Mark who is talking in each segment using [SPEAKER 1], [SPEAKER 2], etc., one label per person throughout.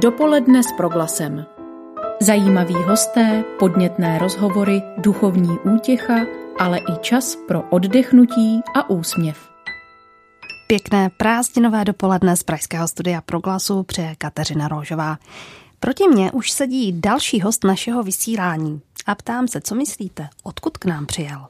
[SPEAKER 1] Dopoledne s proglasem. Zajímaví hosté, podnětné rozhovory, duchovní útěcha, ale i čas pro oddechnutí a úsměv.
[SPEAKER 2] Pěkné prázdninové dopoledne z Pražského studia Proglasu přeje Kateřina Rožová. Proti mně už sedí další host našeho vysílání a ptám se, co myslíte, odkud k nám přijel?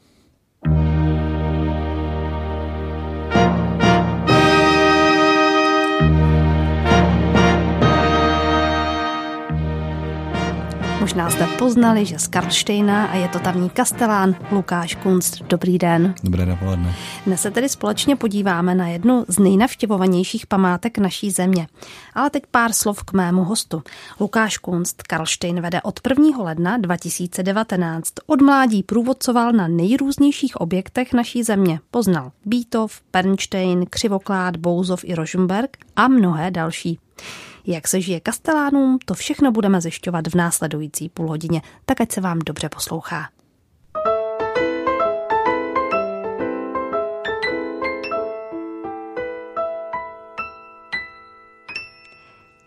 [SPEAKER 2] Možná jste poznali, že z Karlštejna a je to tamní kastelán Lukáš Kunst. Dobrý den.
[SPEAKER 3] Dobré dopoledne.
[SPEAKER 2] Dnes se tedy společně podíváme na jednu z nejnavštěvovanějších památek naší země. Ale teď pár slov k mému hostu. Lukáš Kunst Karlštejn vede od 1. ledna 2019. Od mládí průvodcoval na nejrůznějších objektech naší země. Poznal Bítov, Pernstein, Křivoklád, Bouzov i Rožmberg a mnohé další. Jak se žije kastelánům, to všechno budeme zjišťovat v následující půl hodině, tak ať se vám dobře poslouchá.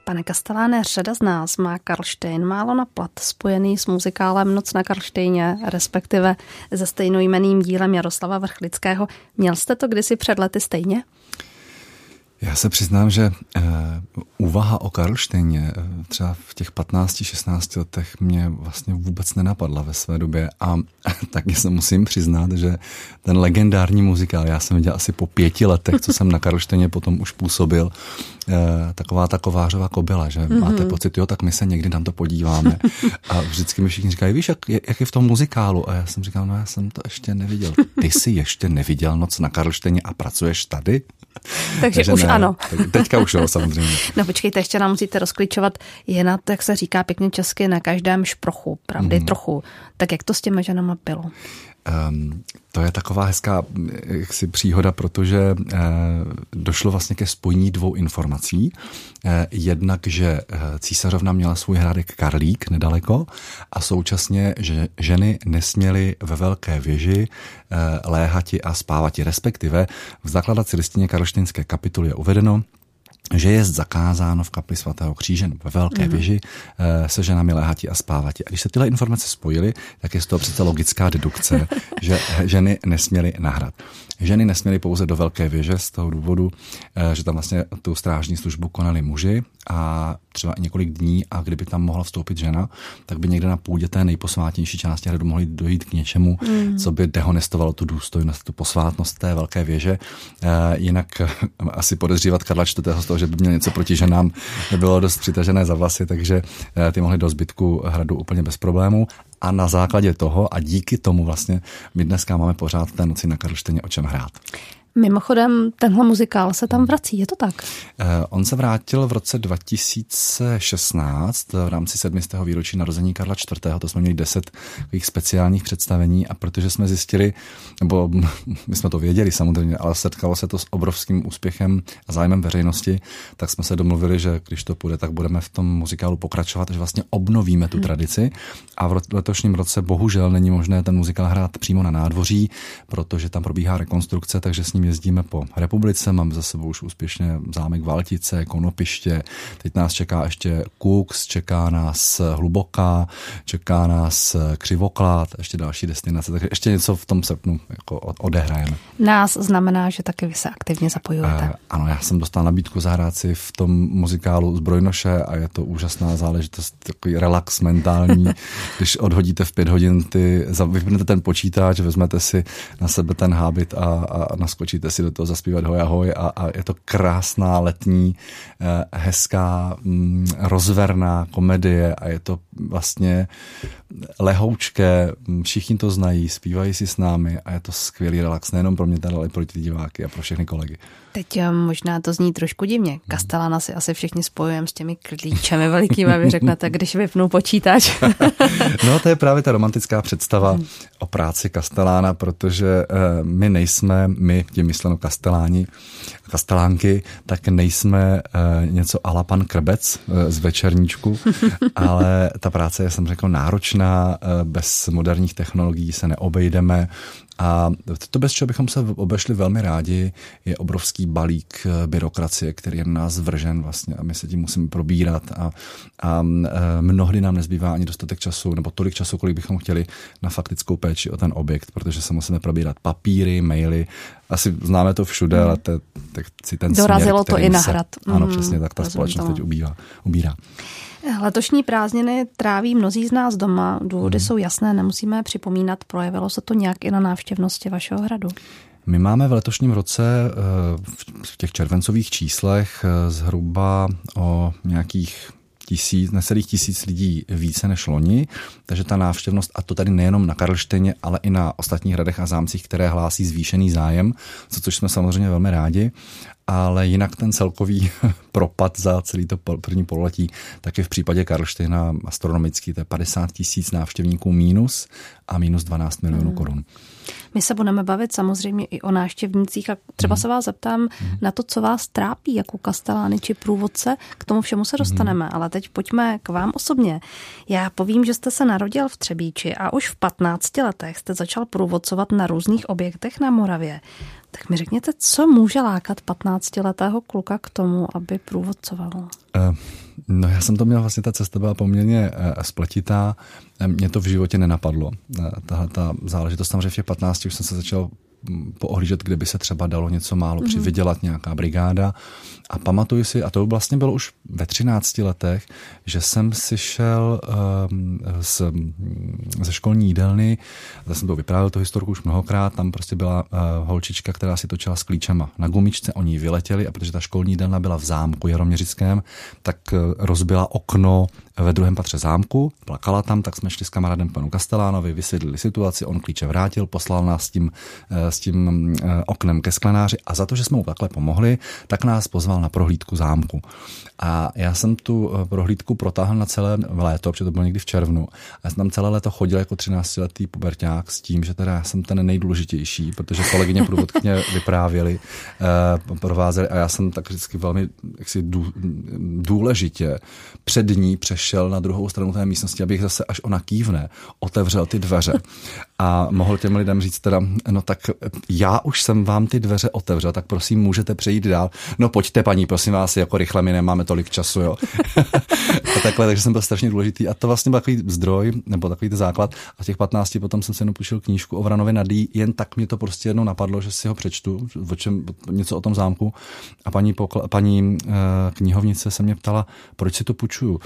[SPEAKER 2] Pane Kasteláne, řada z nás má Karlštejn málo na plat, spojený s muzikálem Noc na Karlštejně, respektive se stejnojmeným dílem Jaroslava Vrchlického. Měl jste to kdysi před lety stejně?
[SPEAKER 3] Já se přiznám, že uh, úvaha o Karlštejně uh, třeba v těch 15-16 letech mě vlastně vůbec nenapadla ve své době a taky se musím přiznat, že ten legendární muzikál, já jsem viděl asi po pěti letech, co jsem na Karlštejně potom už působil, uh, taková ta kovářová kobila, že mm-hmm. máte pocit, jo, tak my se někdy na to podíváme. A vždycky mi všichni říkají, víš, jak, jak je v tom muzikálu? A já jsem říkal, no já jsem to ještě neviděl. Ty jsi ještě neviděl noc na Karlštejně a pracuješ tady?
[SPEAKER 2] Takže, Takže už ne, ano.
[SPEAKER 3] Teďka už jo, samozřejmě.
[SPEAKER 2] No počkejte, ještě nám musíte rozklíčovat, je na, jak se říká pěkně česky, na každém šprochu, pravdy mm. trochu. Tak jak to s těmi ženama bylo?
[SPEAKER 3] Um, to je taková hezká jaksi příhoda, protože uh, došlo vlastně ke spojení dvou informací. Uh, jednak, že uh, císařovna měla svůj hrádek Karlík nedaleko a současně, že ženy nesměly ve velké věži uh, léhati a spávati. Respektive v zakladací listině Karlštejnské kapituly je uvedeno, že je zakázáno v kapli svatého kříže ve velké mm. věži eh, se ženami léhati a spávati. A když se tyhle informace spojily, tak je z toho přece logická dedukce, že ženy nesměly nahrát. Ženy nesměly pouze do velké věže z toho důvodu, eh, že tam vlastně tu strážní službu konali muži a třeba i několik dní a kdyby tam mohla vstoupit žena, tak by někde na půdě té nejposvátnější části hradu mohli dojít k něčemu, mm. co by dehonestovalo tu důstojnost, tu posvátnost té velké věže. Eh, jinak asi podezřívat Karla IV. z toho, že by měl něco proti ženám, bylo dost přitažené za vlasy, takže eh, ty mohly do zbytku hradu úplně bez problémů a na základě toho a díky tomu vlastně my dneska máme pořád té noci na Karlštejně o čem hrát.
[SPEAKER 2] Mimochodem, tenhle muzikál se tam vrací, je to tak?
[SPEAKER 3] Uh, on se vrátil v roce 2016 v rámci 7. výročí narození Karla IV. To jsme měli 10 takových speciálních představení a protože jsme zjistili, nebo my jsme to věděli samozřejmě, ale setkalo se to s obrovským úspěchem a zájmem veřejnosti, tak jsme se domluvili, že když to půjde, tak budeme v tom muzikálu pokračovat, že vlastně obnovíme tu hmm. tradici a v letošním roce bohužel není možné ten muzikál hrát přímo na nádvoří, protože tam probíhá rekonstrukce, takže s ním jezdíme po republice, mám za sebou už úspěšně zámek Valtice, Konopiště, teď nás čeká ještě Kux, čeká nás Hluboká, čeká nás Křivoklát, ještě další destinace, takže ještě něco v tom srpnu jako odehrajeme.
[SPEAKER 2] Nás znamená, že taky vy se aktivně zapojujete. Uh,
[SPEAKER 3] ano, já jsem dostal nabídku zahrát si v tom muzikálu Zbrojnoše a je to úžasná záležitost, takový relax mentální, když odhodíte v pět hodin ty, vypnete ten počítač, vezmete si na sebe ten hábit a, a naskočíte musíte si do toho zaspívat hoj ahoj a, a je to krásná letní, eh, hezká, mm, rozverná komedie a je to vlastně lehoučké, mm, všichni to znají, zpívají si s námi a je to skvělý relax nejenom pro mě, ale i pro ty diváky a pro všechny kolegy.
[SPEAKER 2] Teď eh, možná to zní trošku divně. Kastelana si asi všichni spojujeme s těmi klíčemi velikými, vy řeknete, když vypnu počítač.
[SPEAKER 3] no to je právě ta romantická představa o práci Kastelána, protože uh, my nejsme, my, tím mysleno Kasteláni, Kastelánky, tak nejsme uh, něco ala pan Krbec uh, z večerníčku, ale ta práce je, jsem řekl, náročná, uh, bez moderních technologií se neobejdeme A to, bez čeho bychom se obešli velmi rádi, je obrovský balík eh, byrokracie, který je na nás vržen vlastně a my se tím musíme probírat a, a eh, mnohdy nám nezbývá ani dostatek času nebo tolik času, kolik bychom chtěli na faktickou péči o ten objekt, protože se musíme probírat papíry, maily, asi známe to všude, mm. ale te, te, si ten
[SPEAKER 2] Dorazilo
[SPEAKER 3] směr,
[SPEAKER 2] to i na hrad.
[SPEAKER 3] Se, ano, mm, přesně tak, ta společnost teď ubírá. ubírá.
[SPEAKER 2] Letošní prázdniny tráví mnozí z nás doma. Důvody hmm. jsou jasné, nemusíme připomínat. Projevilo se to nějak i na návštěvnosti vašeho hradu?
[SPEAKER 3] My máme v letošním roce eh, v těch červencových číslech eh, zhruba o nějakých tisíc, necelých tisíc lidí více než loni, takže ta návštěvnost, a to tady nejenom na Karlštejně, ale i na ostatních hradech a zámcích, které hlásí zvýšený zájem, co což jsme samozřejmě velmi rádi ale jinak ten celkový propad za celý to první pololetí, tak je v případě Karlštejna astronomický, to je 50 tisíc návštěvníků mínus a minus 12 milionů hmm. korun.
[SPEAKER 2] My se budeme bavit samozřejmě i o návštěvnících a třeba hmm. se vás zeptám hmm. na to, co vás trápí jako kastelány či průvodce. K tomu všemu se dostaneme, hmm. ale teď pojďme k vám osobně. Já povím, že jste se narodil v Třebíči a už v 15 letech jste začal průvodcovat na různých objektech na Moravě. Tak mi řekněte, co může lákat 15-letého kluka k tomu, aby průvodcoval? Uh,
[SPEAKER 3] no já jsem to měl, vlastně ta cesta byla poměrně uh, spletitá. Mě to v životě nenapadlo. Uh, tahle ta záležitost, samozřejmě v těch 15 už jsem se začal poohlížet, kde by se třeba dalo něco málo mm-hmm. přivydělat, nějaká brigáda. A pamatuju si, a to vlastně bylo už ve 13 letech, že jsem si šel um, z, ze školní jídelny, zase jsem to vyprávěl, tu historku už mnohokrát, tam prostě byla uh, holčička, která si točila s klíčema na gumičce, oni vyletěli a protože ta školní jídelna byla v zámku Jaroměřickém, tak uh, rozbila okno ve druhém patře zámku, plakala tam, tak jsme šli s kamarádem panu Kastelánovi, vysvětlili situaci, on klíče vrátil, poslal nás s tím, eh, s tím eh, oknem ke sklenáři a za to, že jsme mu takhle pomohli, tak nás pozval na prohlídku zámku. A já jsem tu eh, prohlídku protáhl na celé léto, protože to bylo někdy v červnu. A já jsem tam celé léto chodil jako 13-letý puberták s tím, že teda já jsem ten nejdůležitější, protože kolegyně průvodkyně vyprávěli, provázeli a já jsem tak vždycky velmi jaksi důležitě před ní přešel šel na druhou stranu té místnosti, abych zase, až ona kývne, otevřel ty dveře. A mohl těm lidem říct teda, no tak já už jsem vám ty dveře otevřel, tak prosím můžete přejít dál. No pojďte paní, prosím vás, jako rychle, my nemáme tolik času, jo. a takhle, takže jsem byl strašně důležitý. A to vlastně byl takový zdroj, nebo takový základ. A těch 15 potom jsem si jenom půjčil knížku o Vranovi Nadí, jen tak mě to prostě jednou napadlo, že si ho přečtu, o čem, něco o tom zámku. A paní, pokla, paní uh, knihovnice se mě ptala, proč si to půjčuju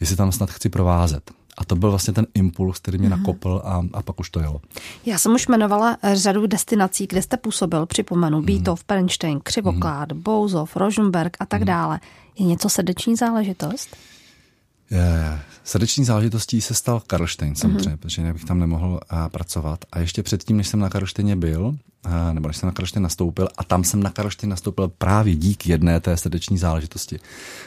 [SPEAKER 3] jestli tam snad chci provázet. A to byl vlastně ten impuls, který mě Aha. nakopl a, a pak už to jelo.
[SPEAKER 2] Já jsem už jmenovala řadu destinací, kde jste působil, připomenu, mm. Bítov, Pernstein, Křivoklád, mm. Bouzov, Rožmberg a tak mm. dále. Je něco srdeční záležitost?
[SPEAKER 3] Je, srdeční záležitostí se stal Karlštejn samozřejmě, mm-hmm. protože jinak bych tam nemohl a, pracovat. A ještě předtím, než jsem na Karlštejně byl, a, nebo než jsem na Karlštejn nastoupil, a tam jsem na Karlštejn nastoupil právě díky jedné té srdeční záležitosti.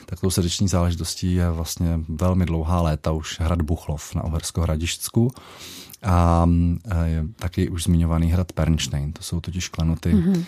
[SPEAKER 3] Tak tou srdeční záležitostí je vlastně velmi dlouhá léta už hrad Buchlov na Uhersko-Hradišťsku a je taky už zmiňovaný hrad Pernstein. To jsou totiž klenoty, mm-hmm.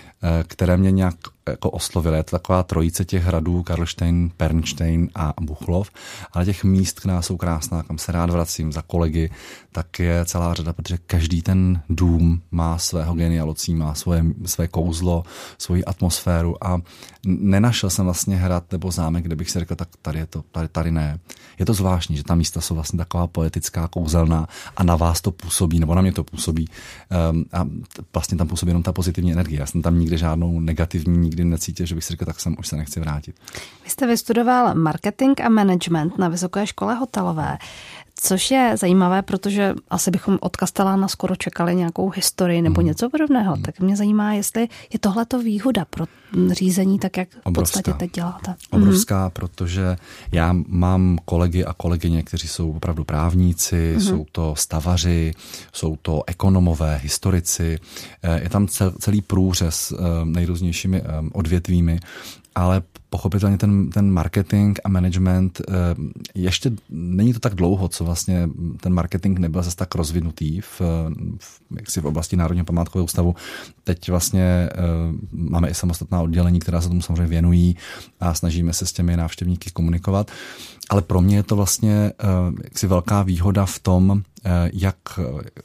[SPEAKER 3] které mě nějak jako oslovily. Je to taková trojice těch hradů, Karlštejn, Pernstein a Buchlov, ale těch míst, která jsou krásná, kam se rád vracím za kolegy, tak je celá řada, protože každý ten dům má svého genialocí, má svoje, své kouzlo, svoji atmosféru a nenašel jsem vlastně hrad nebo zámek, kde bych si řekl, tak tady je to, tady, tady ne. Je to zvláštní, že ta místa jsou vlastně taková poetická, kouzelná a na vás to působí, nebo na mě to působí um, a vlastně tam působí jenom ta pozitivní energie. Já jsem tam nikdy žádnou negativní nikdy necítil, že bych si řekl, tak sem už se nechci vrátit.
[SPEAKER 2] Vy jste vystudoval marketing a management na Vysoké škole hotelové. Což je zajímavé, protože asi bychom od Kastelána skoro čekali nějakou historii nebo mm. něco podobného. Mm. Tak mě zajímá, jestli je tohle to výhoda pro řízení, tak jak Obrovská. v podstatě teď děláte.
[SPEAKER 3] Obrovská, mm. protože já mám kolegy a kolegyně, kteří jsou opravdu právníci, mm. jsou to stavaři, jsou to ekonomové, historici. Eh, je tam celý průřez eh, nejrůznějšími eh, odvětvími ale pochopitelně ten, ten marketing a management, eh, ještě není to tak dlouho, co vlastně ten marketing nebyl zase tak rozvinutý v, v, jaksi v oblasti Národního památkového ústavu. Teď vlastně eh, máme i samostatná oddělení, která se tomu samozřejmě věnují a snažíme se s těmi návštěvníky komunikovat. Ale pro mě je to vlastně jaksi velká výhoda v tom, jak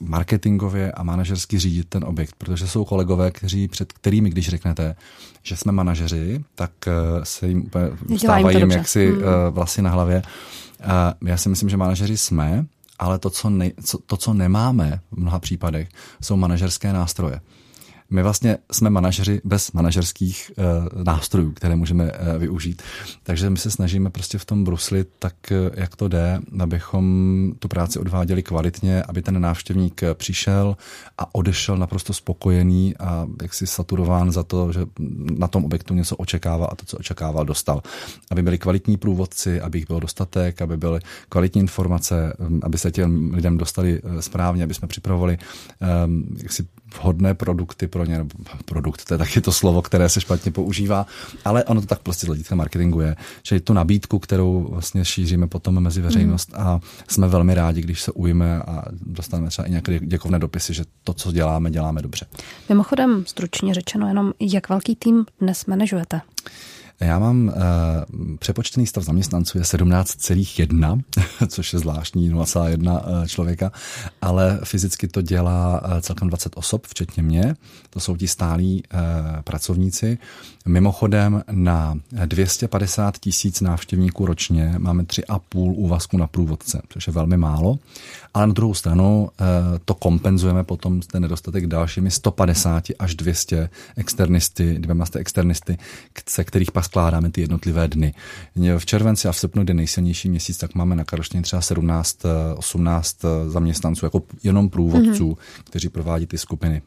[SPEAKER 3] marketingově a manažersky řídit ten objekt, protože jsou kolegové, kteří před kterými, když řeknete, že jsme manažeři, tak eh, se jim úplně stávají jim jaksi hmm. Eh, vlasy na hlavě. Já si myslím, že manažeři jsme, ale to, co, ne, co, to, co nemáme v mnoha případech, jsou manažerské nástroje. My vlastně jsme manažeři bez manažerských uh, nástrojů, které můžeme uh, využít. Takže my se snažíme prostě v tom bruslit tak, uh, jak to jde, abychom tu práci odváděli kvalitně, aby ten návštěvník přišel a odešel naprosto spokojený a jaksi saturován za to, že na tom objektu něco očekává a to, co očekával, dostal. Aby byli kvalitní průvodci, aby jich bylo dostatek, aby byly kvalitní informace, um, aby se těm lidem dostali správně, aby jsme připravovali um, jaksi vhodné produkty pro ně, nebo produkt, to je taky to slovo, které se špatně používá, ale ono to tak prostě z hlediska marketingu je, že tu nabídku, kterou vlastně šíříme potom mezi veřejnost mm. a jsme velmi rádi, když se ujme a dostaneme třeba i nějaké děkovné dopisy, že to, co děláme, děláme dobře.
[SPEAKER 2] Mimochodem, stručně řečeno, jenom jak velký tým dnes manažujete?
[SPEAKER 3] Já mám uh, přepočtený stav zaměstnanců je 17,1, což je zvláštní 0,1 člověka, ale fyzicky to dělá uh, celkem 20 osob, včetně mě. To jsou ti stálí uh, pracovníci. Mimochodem na 250 tisíc návštěvníků ročně máme 3,5 úvazku na průvodce, což je velmi málo. Ale na druhou stranu uh, to kompenzujeme potom ten nedostatek dalšími 150 až 200 externisty, 200 externisty, se kterých pak skládáme ty jednotlivé dny. V červenci a v srpnu, kdy nejsilnější měsíc, tak máme na Karlštině třeba 17, 18 eh, zaměstnanců, jako jenom průvodců, mm-hmm. kteří provádí ty skupiny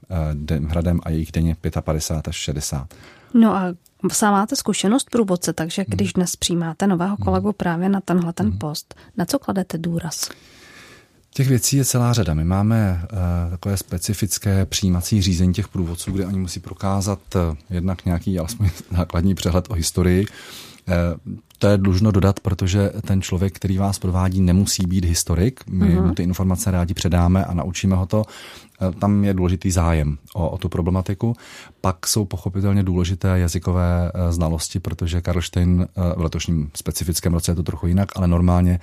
[SPEAKER 3] eh, hradem a jejich denně 55 až 60.
[SPEAKER 2] No a Sám máte zkušenost průvodce, takže mhm. když dnes přijímáte nového mhm. kolegu právě na tenhle ten mhm. post, na co kladete důraz?
[SPEAKER 3] Těch věcí je celá řada. My máme uh, takové specifické přijímací řízení těch průvodců, kde oni musí prokázat uh, jednak nějaký alespoň základní přehled o historii. To je dlužno dodat, protože ten člověk, který vás provádí, nemusí být historik. My uh-huh. mu ty informace rádi předáme a naučíme ho to. Eh, tam je důležitý zájem o, o tu problematiku. Pak jsou pochopitelně důležité jazykové eh, znalosti, protože Karlštejn eh, v letošním specifickém roce je to trochu jinak, ale normálně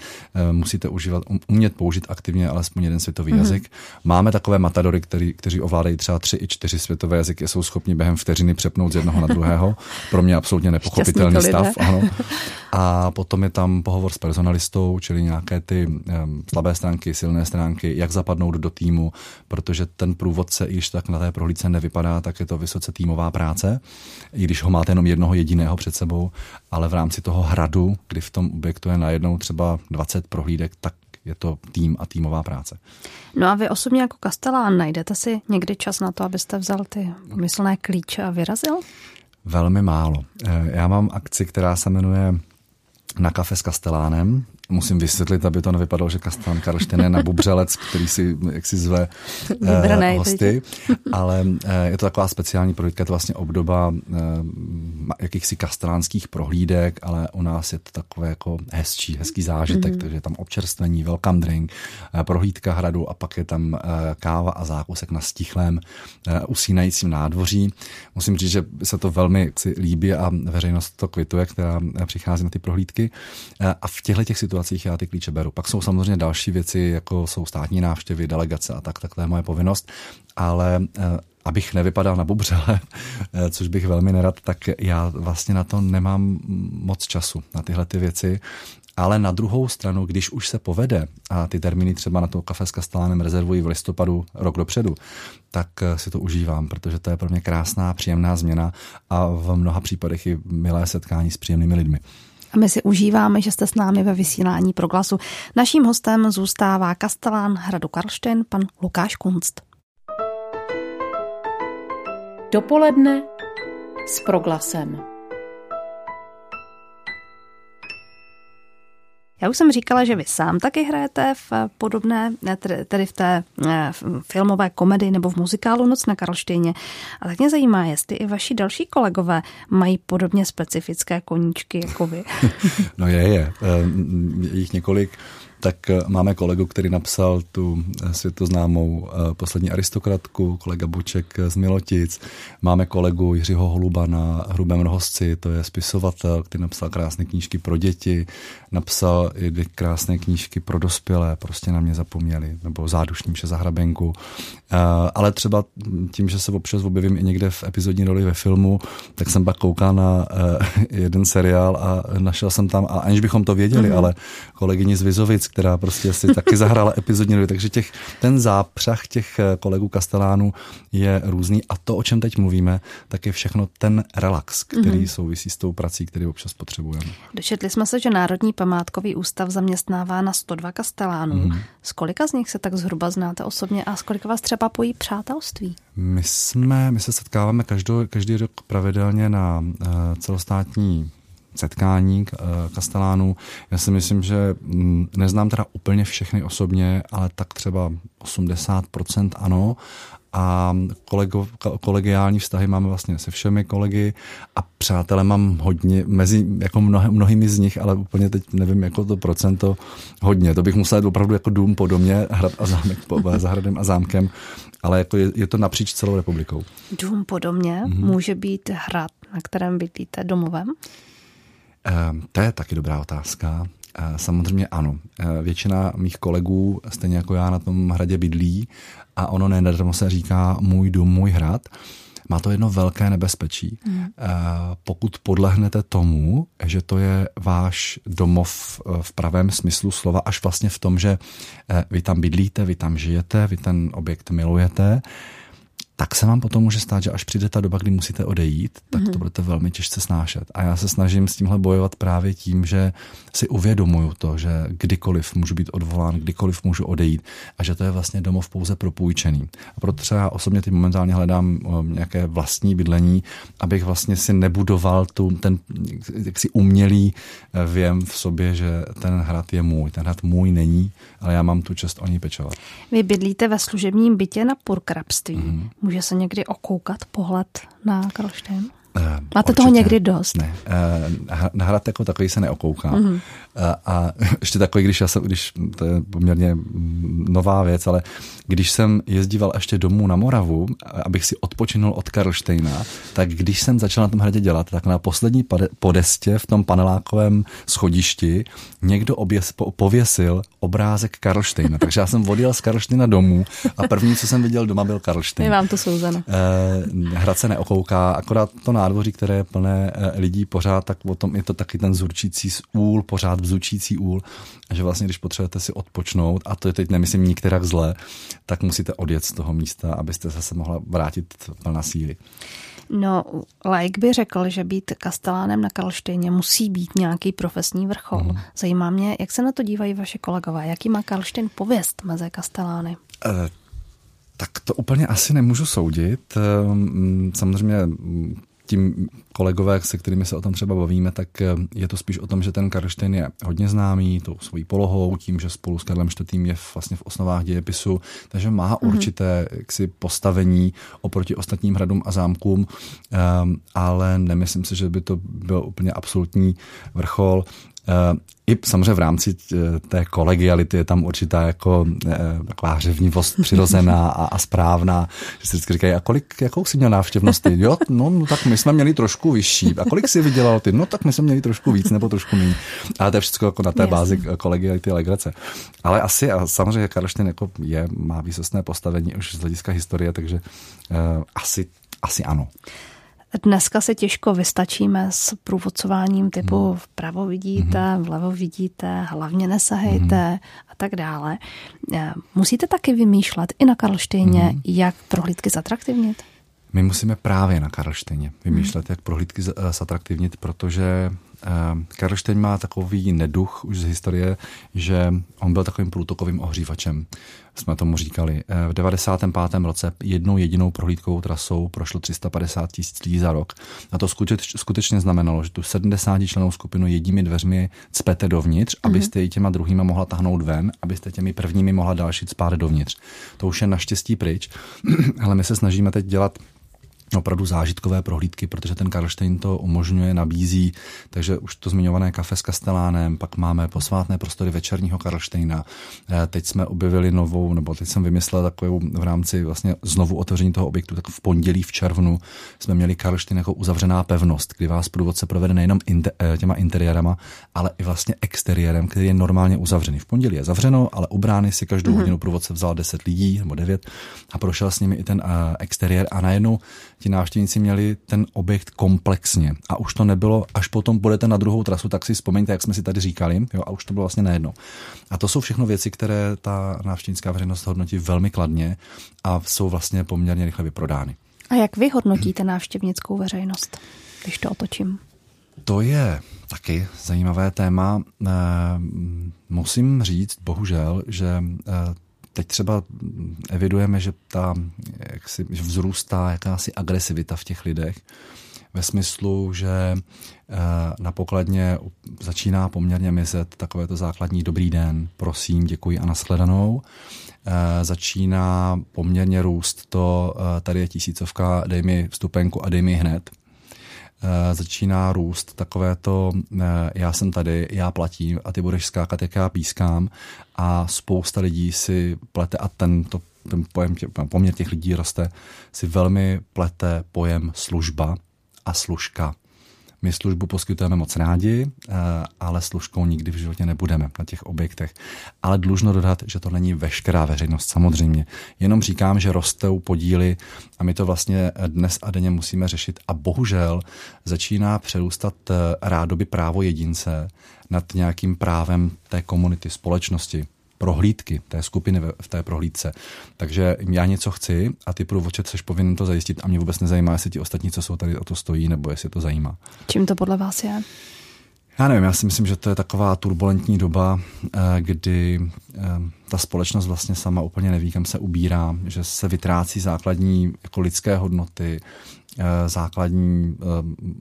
[SPEAKER 3] musíte užívat, um, umět použít aktivně alespoň jeden světový mm-hmm. jazyk. Máme takové matadory, který, kteří ovládají třeba tři i čtyři světové jazyky, jsou schopni během vteřiny přepnout z jednoho na druhého. Pro mě absolutně nepochopitelný stav. Ano. A potom je tam pohovor s personalistou, čili nějaké ty um, slabé stránky, silné stránky, jak zapadnout do týmu, protože ten průvodce, i když tak na té prohlídce nevypadá, tak je to vysoce týmová práce, i když ho máte jenom jednoho jediného před sebou, ale v rámci toho hradu, kdy v tom objektu je najednou třeba 20 prohlídek, tak je to tým a týmová práce.
[SPEAKER 2] No a vy osobně jako kastelán najdete si někdy čas na to, abyste vzal ty myslné klíče a vyrazil?
[SPEAKER 3] Velmi málo. Eh, já mám akci, která se jmenuje na kafe s Kastelánem musím vysvětlit, aby to nevypadalo, že Kastan Karlštejn je na bubřelec, který si jak si zve eh, hosty, ale eh, je to taková speciální prohlídka, je to vlastně obdoba eh, jakýchsi kastelánských prohlídek, ale u nás je to takové jako hezčí, hezký zážitek, mm-hmm. takže je tam občerstvení, welcome drink, eh, prohlídka hradu a pak je tam eh, káva a zákusek na stichlém eh, usínajícím nádvoří. Musím říct, že se to velmi si líbí a veřejnost to kvituje, která eh, přichází na ty prohlídky. Eh, a v těchto těch situacích situacích já ty klíče beru. Pak jsou samozřejmě další věci, jako jsou státní návštěvy, delegace a tak, tak to je moje povinnost, ale eh, abych nevypadal na bubřele, eh, což bych velmi nerad, tak já vlastně na to nemám moc času, na tyhle ty věci. Ale na druhou stranu, když už se povede a ty termíny třeba na to kafe s Kastelánem rezervují v listopadu rok dopředu, tak eh, si to užívám, protože to je pro mě krásná, příjemná změna a v mnoha případech i milé setkání s příjemnými lidmi.
[SPEAKER 2] A my si užíváme, že jste s námi ve vysílání pro glasu. Naším hostem zůstává kastelán Hradu Karlštejn, pan Lukáš Kunst.
[SPEAKER 1] Dopoledne s proglasem.
[SPEAKER 2] Já už jsem říkala, že vy sám taky hrajete v podobné, tedy v té filmové komedii nebo v muzikálu Noc na Karlštejně. A tak mě zajímá, jestli i vaši další kolegové mají podobně specifické koníčky jako vy.
[SPEAKER 3] No je, je. Je jich několik tak eh, máme kolegu, který napsal tu eh, světoznámou eh, poslední aristokratku, kolega Buček z Milotic. Máme kolegu Jiřího Holuba na Hrubém rohosci, to je spisovatel, který napsal krásné knížky pro děti, napsal i krásné knížky pro dospělé, prostě na mě zapomněli, nebo zádušním za hrabenku. Ale třeba tím, že se občas objevím i někde v epizodní roli ve filmu, tak jsem pak koukal na jeden seriál a našel jsem tam, a aniž bychom to věděli, mm-hmm. ale kolegyni z Vizovic, která prostě si taky zahrála epizodní roli, takže těch, ten zápřah těch eh, kolegů Kastelánů je různý a to, o čem teď mluvíme, tak je všechno ten relax, který mm-hmm. souvisí s tou prací, který občas potřebujeme.
[SPEAKER 2] Dočetli jsme se, že Národní památkový ústav zaměstnává na 102 Kastelánů. Mm-hmm. Z kolika z nich se tak zhruba znáte osobně a z kolika vás třeba pojí přátelství?
[SPEAKER 3] My jsme, my se setkáváme každý, každý rok pravidelně na uh, celostátní setkání eh, Kastelánů. Já si myslím, že mm, neznám teda úplně všechny osobně, ale tak třeba 80% ano. A kolego, kolegiální vztahy máme vlastně se všemi kolegy a přátelé mám hodně, mezi jako mnoha, mnohými z nich, ale úplně teď nevím, jako to procento hodně. To bych musel jít opravdu jako dům po domě, hrad a zámek, po, zahradem a zámkem, ale jako je, je to napříč celou republikou.
[SPEAKER 2] Dům po domě mm-hmm. může být hrad, na kterém bydlíte domovem?
[SPEAKER 3] To je taky dobrá otázka. Ehm, samozřejmě ano. Ehm, většina mých kolegů, stejně jako já, na tom hradě bydlí a ono nenadarmo se říká můj dům, můj hrad. Má to jedno velké nebezpečí. Mm. Pokud podlehnete tomu, že to je váš domov v pravém smyslu slova, až vlastně v tom, že vy tam bydlíte, vy tam žijete, vy ten objekt milujete, tak se vám potom může stát, že až přijde ta doba, kdy musíte odejít, tak mm-hmm. to mhm. budete velmi těžce snášet. A já se snažím s tímhle bojovat právě tím, že si uvědomuju to, že kdykoliv můžu být odvolán, kdykoliv můžu odejít a že to je vlastně domov pouze propůjčený. A proto třeba osobně teď momentálně hledám nějaké vlastní bydlení, abych vlastně si nebudoval tu, ten jaksi umělý eh, věm v sobě, že ten hrad je můj. Ten hrad můj není, ale já mám tu čest o ní pečovat.
[SPEAKER 2] Vy bydlíte ve služebním bytě na Purkrabství. Mm-hmm. Může se někdy okoukat pohled na Karlštejn? Uh, Máte určitě. toho někdy dost?
[SPEAKER 3] Ne. Uh, na hrad jako takový se neokouká. Mm-hmm. A ještě takový, když já jsem, když, to je poměrně nová věc, ale když jsem jezdíval ještě domů na Moravu, abych si odpočinul od Karlštejna, tak když jsem začal na tom hradě dělat, tak na poslední podestě v tom panelákovém schodišti někdo oběs, po, pověsil obrázek Karlštejna. Takže já jsem odjel z Karlštejna domů a první, co jsem viděl doma, byl Karlštejn.
[SPEAKER 2] Je vám to souzeno.
[SPEAKER 3] Uh, hrad se neokouká, akorát to nádvoří, které je plné eh, lidí pořád, tak o tom je to taky ten zurčící úl, pořád vzučící úl, že vlastně, když potřebujete si odpočnout, a to je teď nemyslím nikterak zle, tak musíte odjet z toho místa, abyste se mohla vrátit plná síly.
[SPEAKER 2] No, like by řekl, že být kastelánem na Karlštejně musí být nějaký profesní vrchol. Mm. Zajímá mě, jak se na to dívají vaše kolegové, jaký má Karlštejn pověst mezi kastelány? Uh,
[SPEAKER 3] tak to úplně asi nemůžu soudit. Ehm, samozřejmě tím kolegové, se kterými se o tom třeba bavíme, tak eh, je to spíš o tom, že ten Karlštejn je hodně známý tou svojí polohou, tím, že spolu s Karlem IV. je vlastně v osnovách dějepisu, takže má mm-hmm. určité jaksi, postavení oproti ostatním hradům a zámkům, um, ale nemyslím si, že by to byl úplně absolutní vrchol. Uh, i samozřejmě v rámci eh, té kolegiality je tam určitá jako eh, taková řevnivost přirozená a, a správná, že si vždycky říkají, a kolik, jakou jsi měl návštěvnost ty? Jo, no, no, tak my jsme měli trošku vyšší. A kolik jsi vydělal ty? No tak my jsme měli trošku víc nebo trošku méně. Ale to je všechno jako na té bázi kolegiality a legrace. Ale asi a samozřejmě Karlštejn jako je, má výsostné postavení už z hlediska historie, takže uh, asi, asi ano.
[SPEAKER 2] Dneska se těžko vystačíme s průvodcováním typu hmm. vpravo vidíte, hmm. vlevo vidíte, hlavně nesahejte hmm. a tak dále. Eh, musíte taky vymýšlet i na Karlštejně, jak prohlídky zatraktivnit?
[SPEAKER 3] My musíme právě na Karlštejně vymýšlet, jak prohlídky zatraktivnit, protože Karlštejn má takový neduch už z historie, že on byl takovým průtokovým ohřívačem jsme tomu říkali. Eh, v 95. roce jednou jedinou prohlídkovou trasou prošlo 350 tisíc lidí za rok. A to skutečně znamenalo, že tu 70 členou skupinu jedními dveřmi cpete dovnitř, mm-hmm. abyste ji těma druhýma mohla tahnout ven, abyste těmi prvními mohla další spát dovnitř. To už je naštěstí pryč, ale my se snažíme teď dělat opravdu zážitkové prohlídky, protože ten Karlštejn to umožňuje, nabízí, takže už to zmiňované kafe s Kastelánem, pak máme posvátné prostory večerního Karlštejna. Eh, teď jsme objevili novou, nebo teď jsem vymyslel takovou v rámci vlastně znovu otevření toho objektu, tak v pondělí v červnu jsme měli Karlštejn jako uzavřená pevnost, kdy vás průvodce provede nejenom inter, eh, těma interiérama, ale i vlastně exteriérem, který je normálně uzavřený. V pondělí je zavřeno, ale u brány si každou mm-hmm. hodinu průvodce vzal 10 lidí nebo 9 a prošel s nimi i ten uh, exteriér a najednou ti návštěvníci měli ten objekt komplexně. A už to nebylo, až potom budete na druhou trasu, tak si vzpomeňte, jak jsme si tady říkali, jo, a už to bylo vlastně nejedno. A to jsou všechno věci, které ta návštěvnická veřejnost hodnotí velmi kladně a jsou vlastně poměrně rychle vyprodány.
[SPEAKER 2] A jak vy hodnotíte návštěvnickou veřejnost, když to otočím?
[SPEAKER 3] To je taky zajímavé téma. Eh, musím říct, bohužel, že eh, teď třeba evidujeme, že ta jak si, že vzrůstá jakási agresivita v těch lidech, ve smyslu, že eh, na pokladně začíná poměrně mizet takové to základní dobrý den, prosím, děkuji a nashledanou. Eh, začíná poměrně růst to, eh, tady je tisícovka, dej mi vstupenku a dej mi hned. Eh, začíná růst takové to, eh, já jsem tady, já platím a ty budeš skákat, jak já pískám a spousta lidí si plete a ten, to, ten pojem, poměr těch lidí roste, si velmi plete pojem služba a služka. My službu poskytujeme moc rádi, eh, ale služkou nikdy v životě nebudeme na těch objektech. Ale dlužno dodat, že to není veškerá veřejnost samozřejmě. Jenom říkám, že rostou podíly a my to vlastně dnes a denně musíme řešit a bohužel začíná přerůstat eh, rádoby právo jedince nad nějakým právem té komunity, společnosti prohlídky té skupiny v té prohlídce. Takže já něco chci a ty průvodče jsi povinen to zajistit a mě vůbec nezajímá, jestli ti ostatní, co jsou tady, o to stojí, nebo jestli to zajímá.
[SPEAKER 2] Čím to podle vás je?
[SPEAKER 3] Já nevím, já si myslím, že to je taková turbulentní doba, eh, kdy eh, ta společnost vlastně sama úplně neví, kam se ubírá, že se vytrácí základní jako lidské hodnoty, základní eh,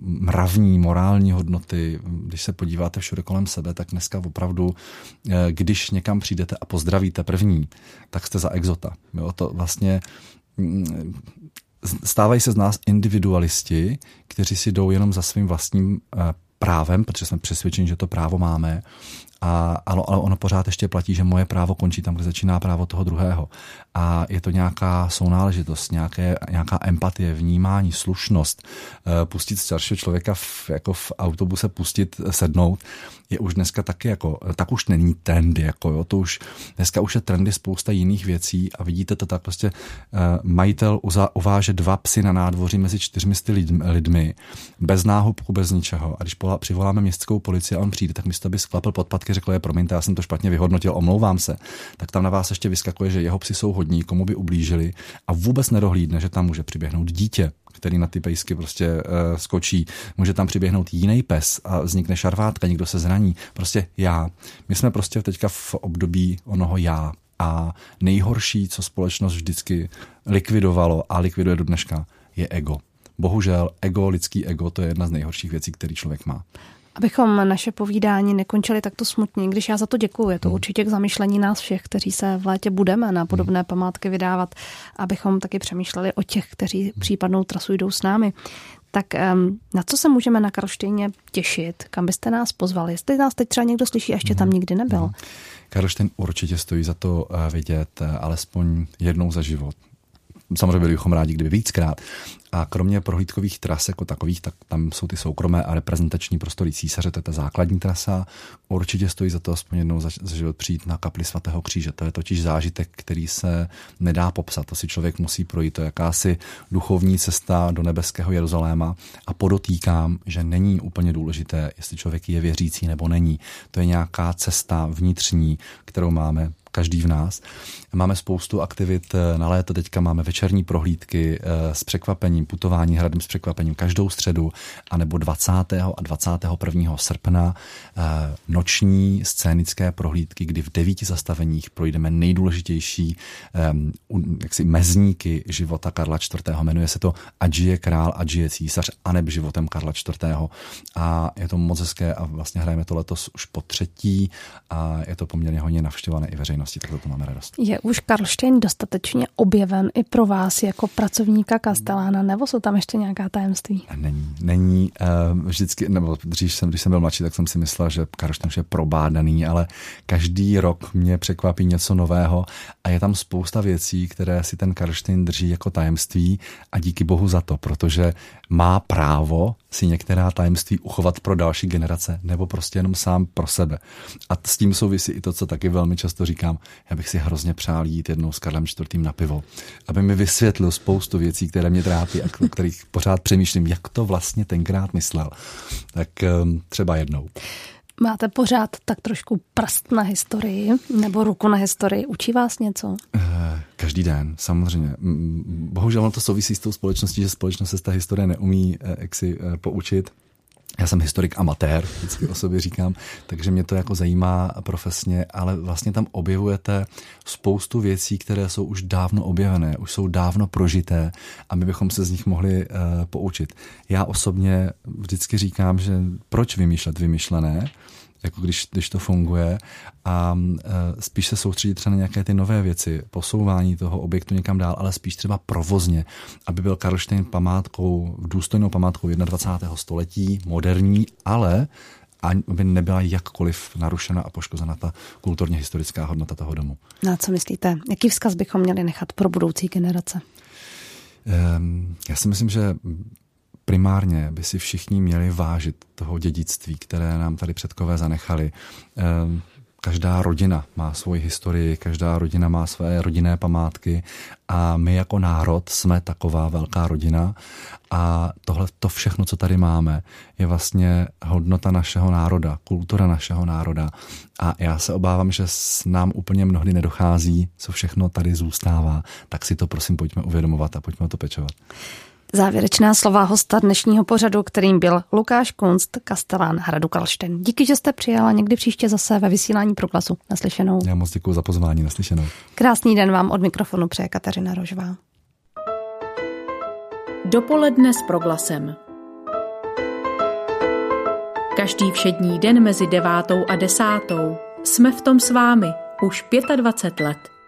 [SPEAKER 3] mravní, morální hodnoty. Když se podíváte všude kolem sebe, tak dneska opravdu, eh, když někam přijdete a pozdravíte první, tak jste za exota. Jo, to vlastně mm, stávají se z nás individualisti, kteří si jdou jenom za svým vlastním právem, protože jsme přesvědčeni, že to právo máme, a, ale, ale ono pořád ještě platí, že moje právo končí tam, kde začíná právo toho druhého. A je to nějaká sounáležitost, nějaké, nějaká empatie, vnímání, slušnost. Eh, pustit staršího člověka v, jako v autobuse, pustit, sednout, je už dneska taky jako, tak už není trendy, jako jo, to už, dneska už je trendy spousta jiných věcí a vidíte to tak prostě majitel uváže dva psy na nádvoří mezi čtyřmi lidmi, bez náhubku, bez ničeho a když přivoláme městskou policii a on přijde, tak místo by sklapl podpatky, řekl je, promiňte, já jsem to špatně vyhodnotil, omlouvám se, tak tam na vás ještě vyskakuje, že jeho psy jsou hodní, komu by ublížili a vůbec nedohlídne, že tam může přiběhnout dítě, který na ty pejsky prostě uh, skočí. Může tam přiběhnout jiný pes a vznikne šarvátka, někdo se zraní. Prostě já. My jsme prostě teďka v období onoho já. A nejhorší, co společnost vždycky likvidovalo a likviduje do dneška, je ego. Bohužel ego, lidský ego, to je jedna z nejhorších věcí, který člověk má.
[SPEAKER 2] Abychom naše povídání nekončili takto smutně, když já za to děkuji. Je to hmm. určitě k zamýšlení nás všech, kteří se v létě budeme na podobné hmm. památky vydávat, abychom taky přemýšleli o těch, kteří hmm. případnou trasu jdou s námi. Tak na co se můžeme na Karlštejně těšit? Kam byste nás pozvali? Jestli nás teď třeba někdo slyší a ještě tam nikdy nebyl.
[SPEAKER 3] Karlštejn určitě stojí za to eh, vidět eh, alespoň jednou za život samozřejmě byli bychom rádi, kdyby víckrát. A kromě prohlídkových tras jako takových, tak tam jsou ty soukromé a reprezentační prostory císaře, to je ta základní trasa. Určitě stojí za to aspoň jednou za, za život přijít na kapli svatého kříže. To je totiž zážitek, který se nedá popsat. To si člověk musí projít. To je jakási duchovní cesta do nebeského Jeruzaléma. A podotýkám, že není úplně důležité, jestli člověk je věřící nebo není. To je nějaká cesta vnitřní, kterou máme každý v nás. Máme spoustu aktivit na léto, teďka máme večerní prohlídky s překvapením, putování hradem s překvapením každou středu, anebo 20. a 21. srpna noční scénické prohlídky, kdy v devíti zastaveních projdeme nejdůležitější jaksi mezníky života Karla IV. Jmenuje se to Ať je král, ať je císař, aneb životem Karla IV. A je to moc hezké a vlastně hrajeme to letos už po třetí a je to poměrně hodně navštěvované i veřejnosti, tak to máme radost.
[SPEAKER 2] Je už Karlštejn dostatečně objeven i pro vás jako pracovníka Kastelána, nebo jsou tam ještě nějaká tajemství?
[SPEAKER 3] Není, není. Eh, vždycky, nebo dřív jsem, když jsem byl mladší, tak jsem si myslel, že Karlštejn je probádaný, ale každý rok mě překvapí něco nového a je tam spousta věcí, které si ten Karlštejn drží jako tajemství a díky bohu za to, protože má právo si některá tajemství uchovat pro další generace nebo prostě jenom sám pro sebe. A s tím souvisí i to, co taky velmi často říkám. Já bych si hrozně přál jít jednou s Karlem čtvrtým na pivo, aby mi vysvětlil spoustu věcí, které mě trápí a o kterých pořád přemýšlím, jak to vlastně tenkrát myslel. Tak ehm, třeba jednou.
[SPEAKER 2] Máte pořád tak trošku prst na historii nebo ruku na historii. Učí vás něco?
[SPEAKER 3] Eh, každý den, samozřejmě. Bohužel to souvisí s tou společností, že společnost se z té historie neumí eh, jak si eh, poučit. Já jsem historik amatér, vždycky o sobě říkám, takže mě to jako zajímá profesně, ale vlastně tam objevujete spoustu věcí, které jsou už dávno objevené, už jsou dávno prožité a my bychom se z nich mohli uh, poučit. Já osobně vždycky říkám, že proč vymýšlet vymyšlené, jako když, když to funguje a e, spíš se soustředit třeba na nějaké ty nové věci, posouvání toho objektu někam dál, ale spíš třeba provozně, aby byl Karlštejn památkou, důstojnou památkou 21. století, moderní, ale aby nebyla jakkoliv narušena a poškozena ta kulturně historická hodnota toho domu.
[SPEAKER 2] Na co myslíte? Jaký vzkaz bychom měli nechat pro budoucí generace?
[SPEAKER 3] Já si myslím, že primárně by si všichni měli vážit toho dědictví, které nám tady předkové zanechali. Ehm, každá rodina má svoji historii, každá rodina má své rodinné památky a my jako národ jsme taková velká rodina a tohle to všechno, co tady máme, je vlastně hodnota našeho národa, kultura našeho národa a já se obávám, že s nám úplně mnohdy nedochází, co všechno tady zůstává, tak si to prosím pojďme uvědomovat a pojďme to pečovat.
[SPEAKER 2] Závěrečná slova hosta dnešního pořadu, kterým byl Lukáš Kunst, kastelán Hradu Kalšten. Díky, že jste přijala někdy příště zase ve vysílání proklasu. Naslyšenou.
[SPEAKER 3] Já moc děkuji za pozvání. Naslyšenou.
[SPEAKER 2] Krásný den vám od mikrofonu přeje Kateřina Rožová.
[SPEAKER 1] Dopoledne s proglasem. Každý všední den mezi devátou a desátou jsme v tom s vámi už 25 let.